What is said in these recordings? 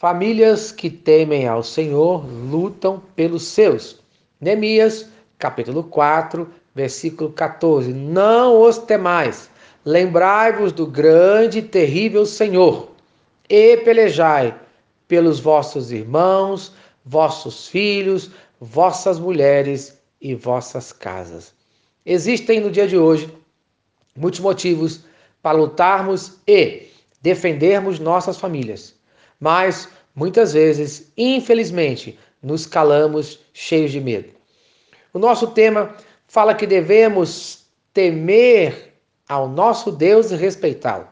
Famílias que temem ao Senhor lutam pelos seus. Neemias, capítulo 4, versículo 14. Não os temais, lembrai-vos do grande e terrível Senhor, e pelejai pelos vossos irmãos, vossos filhos, vossas mulheres e vossas casas. Existem no dia de hoje muitos motivos para lutarmos e defendermos nossas famílias. Mas muitas vezes, infelizmente, nos calamos cheios de medo. O nosso tema fala que devemos temer ao nosso Deus e respeitá-lo.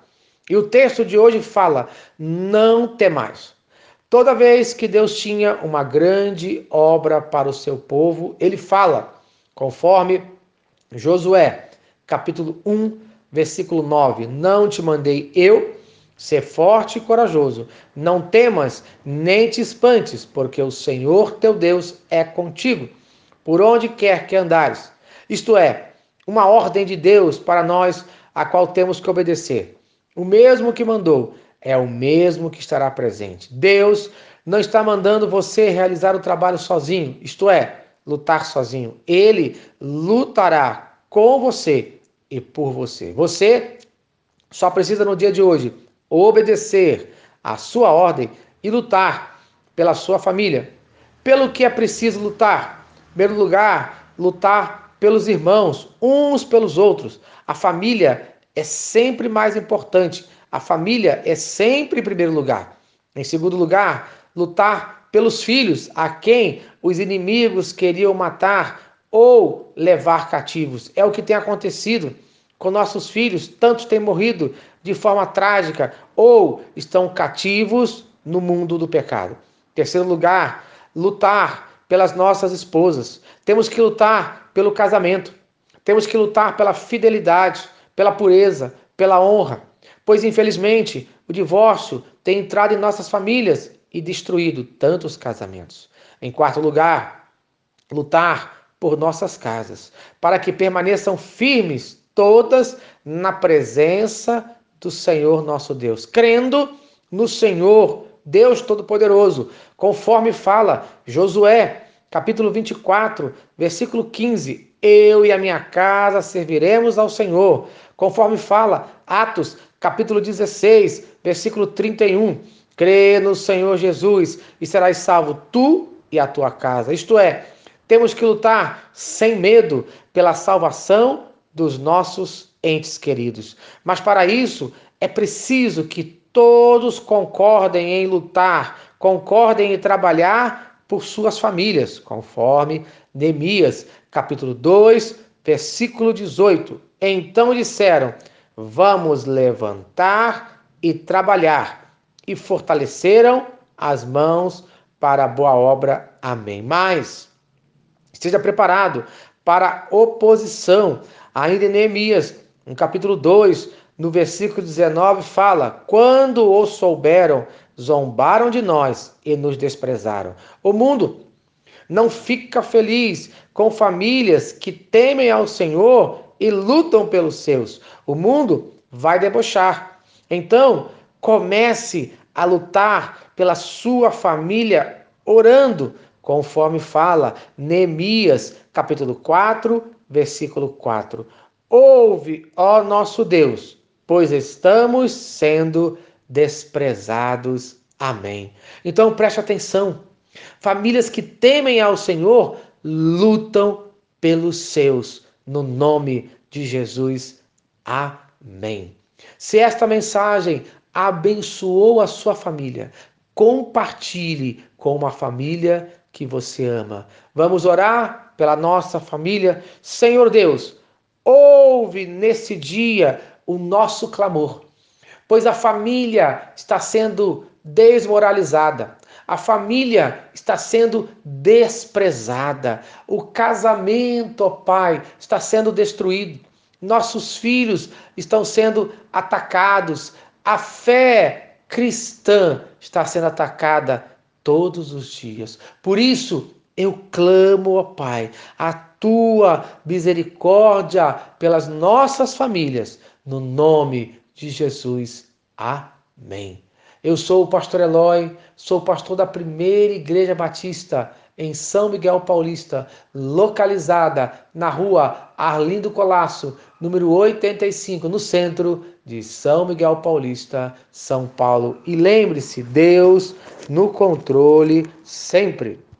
E o texto de hoje fala: não temais. Toda vez que Deus tinha uma grande obra para o seu povo, ele fala, conforme Josué, capítulo 1, versículo 9: Não te mandei eu, Ser forte e corajoso. Não temas, nem te espantes, porque o Senhor teu Deus é contigo, por onde quer que andares. Isto é, uma ordem de Deus para nós, a qual temos que obedecer. O mesmo que mandou é o mesmo que estará presente. Deus não está mandando você realizar o trabalho sozinho, isto é, lutar sozinho. Ele lutará com você e por você. Você só precisa no dia de hoje obedecer à sua ordem e lutar pela sua família. Pelo que é preciso lutar? Em primeiro lugar, lutar pelos irmãos, uns pelos outros. A família é sempre mais importante. A família é sempre em primeiro lugar. Em segundo lugar, lutar pelos filhos, a quem os inimigos queriam matar ou levar cativos. É o que tem acontecido com nossos filhos. Tantos têm morrido de forma trágica ou estão cativos no mundo do pecado. Terceiro lugar, lutar pelas nossas esposas. Temos que lutar pelo casamento. Temos que lutar pela fidelidade, pela pureza, pela honra. Pois, infelizmente, o divórcio tem entrado em nossas famílias e destruído tantos casamentos. Em quarto lugar, lutar por nossas casas, para que permaneçam firmes todas na presença do Senhor nosso Deus, crendo no Senhor, Deus Todo-Poderoso, conforme fala Josué, capítulo 24, versículo 15: Eu e a minha casa serviremos ao Senhor, conforme fala Atos, capítulo 16, versículo 31. Crê no Senhor Jesus e serás salvo tu e a tua casa. Isto é, temos que lutar sem medo pela salvação dos nossos entes queridos. Mas para isso é preciso que todos concordem em lutar, concordem em trabalhar por suas famílias, conforme Neemias, capítulo 2, versículo 18. Então disseram: Vamos levantar e trabalhar, e fortaleceram as mãos para a boa obra. Amém. Mas esteja preparado para oposição. Ainda em Neemias, no capítulo 2, no versículo 19, fala: Quando o souberam, zombaram de nós e nos desprezaram. O mundo não fica feliz com famílias que temem ao Senhor e lutam pelos seus. O mundo vai debochar. Então, comece a lutar pela sua família orando, conforme fala Neemias, capítulo 4, versículo 4. Ouve, ó nosso Deus, pois estamos sendo desprezados. Amém. Então preste atenção. Famílias que temem ao Senhor lutam pelos seus, no nome de Jesus. Amém. Se esta mensagem abençoou a sua família, compartilhe com uma família que você ama. Vamos orar pela nossa família. Senhor Deus, Ouve nesse dia o nosso clamor, pois a família está sendo desmoralizada, a família está sendo desprezada, o casamento, ó Pai, está sendo destruído, nossos filhos estão sendo atacados, a fé cristã está sendo atacada todos os dias. Por isso, eu clamo, ó Pai, a tua misericórdia pelas nossas famílias, no nome de Jesus. Amém. Eu sou o pastor Eloy, sou pastor da primeira Igreja Batista em São Miguel Paulista, localizada na rua Arlindo Colasso, número 85, no centro de São Miguel Paulista, São Paulo. E lembre-se, Deus no controle sempre.